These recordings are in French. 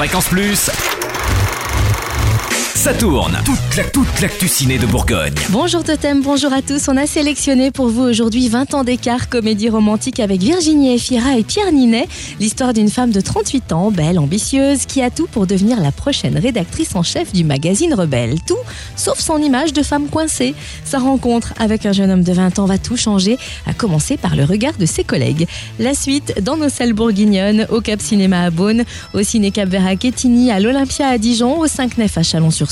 Fréquence Plus. Ça tourne. Toute la, toute l'actu ciné de Bourgogne. Bonjour Totem, bonjour à tous. On a sélectionné pour vous aujourd'hui 20 ans d'écart, comédie romantique avec Virginie Efira et Pierre Ninet. L'histoire d'une femme de 38 ans, belle, ambitieuse, qui a tout pour devenir la prochaine rédactrice en chef du magazine Rebelle. Tout, sauf son image de femme coincée. Sa rencontre avec un jeune homme de 20 ans va tout changer, à commencer par le regard de ses collègues. La suite dans nos salles bourguignonnes, au Cap Cinéma à Beaune, au Ciné Cap Vert à à l'Olympia à Dijon, au 5 Nef à Chalon-sur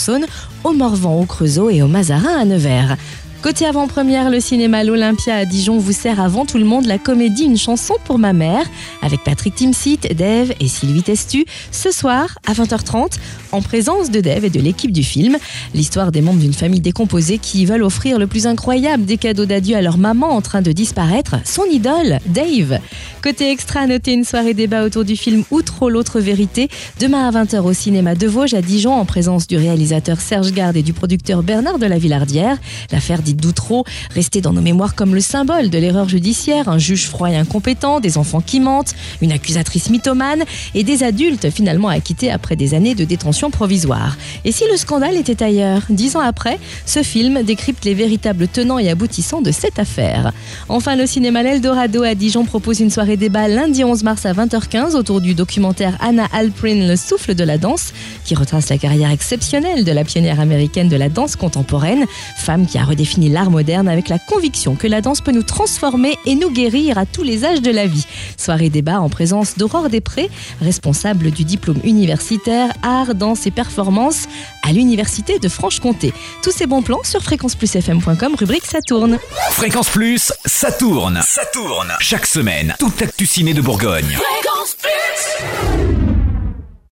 Au Morvan au Creusot et au Mazarin à Nevers. Côté avant-première, le cinéma L'Olympia à Dijon vous sert avant tout le monde la comédie Une chanson pour ma mère avec Patrick Timsit, Dave et Sylvie Testu ce soir à 20h30 en présence de Dave et de l'équipe du film. L'histoire des membres d'une famille décomposée qui veulent offrir le plus incroyable des cadeaux d'adieu à leur maman en train de disparaître, son idole, Dave. Côté extra, notez une soirée débat autour du film Outro l'autre vérité demain à 20h au cinéma de Vosges à Dijon en présence du réalisateur Serge Garde et du producteur Bernard de la Villardière. L'affaire dite d'Outreau, restée dans nos mémoires comme le symbole de l'erreur judiciaire, un juge froid et incompétent, des enfants qui mentent, une accusatrice mythomane et des adultes finalement acquittés après des années de détention provisoire. Et si le scandale était ailleurs? Dix ans après, ce film décrypte les véritables tenants et aboutissants de cette affaire. Enfin, le cinéma L'Eldorado à Dijon propose une soirée débat lundi 11 mars à 20h15 autour du documentaire Anna Alprin, Le souffle de la danse, qui retrace la carrière exceptionnelle de la pionnière américaine de la danse contemporaine, femme qui a redéfini l'art moderne avec la conviction que la danse peut nous transformer et nous guérir à tous les âges de la vie. Soirée débat en présence d'Aurore Després, responsable du diplôme universitaire Art, Danse et Performance à l'Université de Franche-Comté. Tous ces bons plans sur fréquenceplusfm.com, rubrique Ça tourne. Fréquence Plus, ça tourne. Ça tourne. Chaque semaine, toute l'actu ciné de Bourgogne. Fréquence